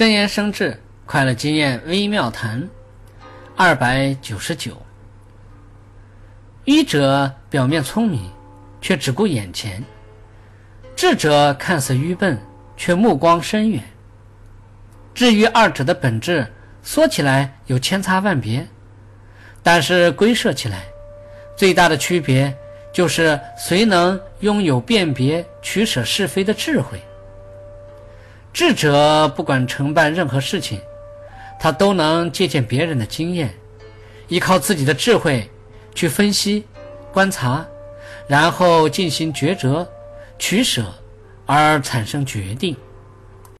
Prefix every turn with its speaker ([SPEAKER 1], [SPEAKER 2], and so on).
[SPEAKER 1] 真言生智，快乐经验微妙谈，二百九十九。愚者表面聪明，却只顾眼前；智者看似愚笨，却目光深远。至于二者的本质，说起来有千差万别，但是归涉起来，最大的区别就是谁能拥有辨别取舍是非的智慧。智者不管承办任何事情，他都能借鉴别人的经验，依靠自己的智慧去分析、观察，然后进行抉择、取舍，而产生决定。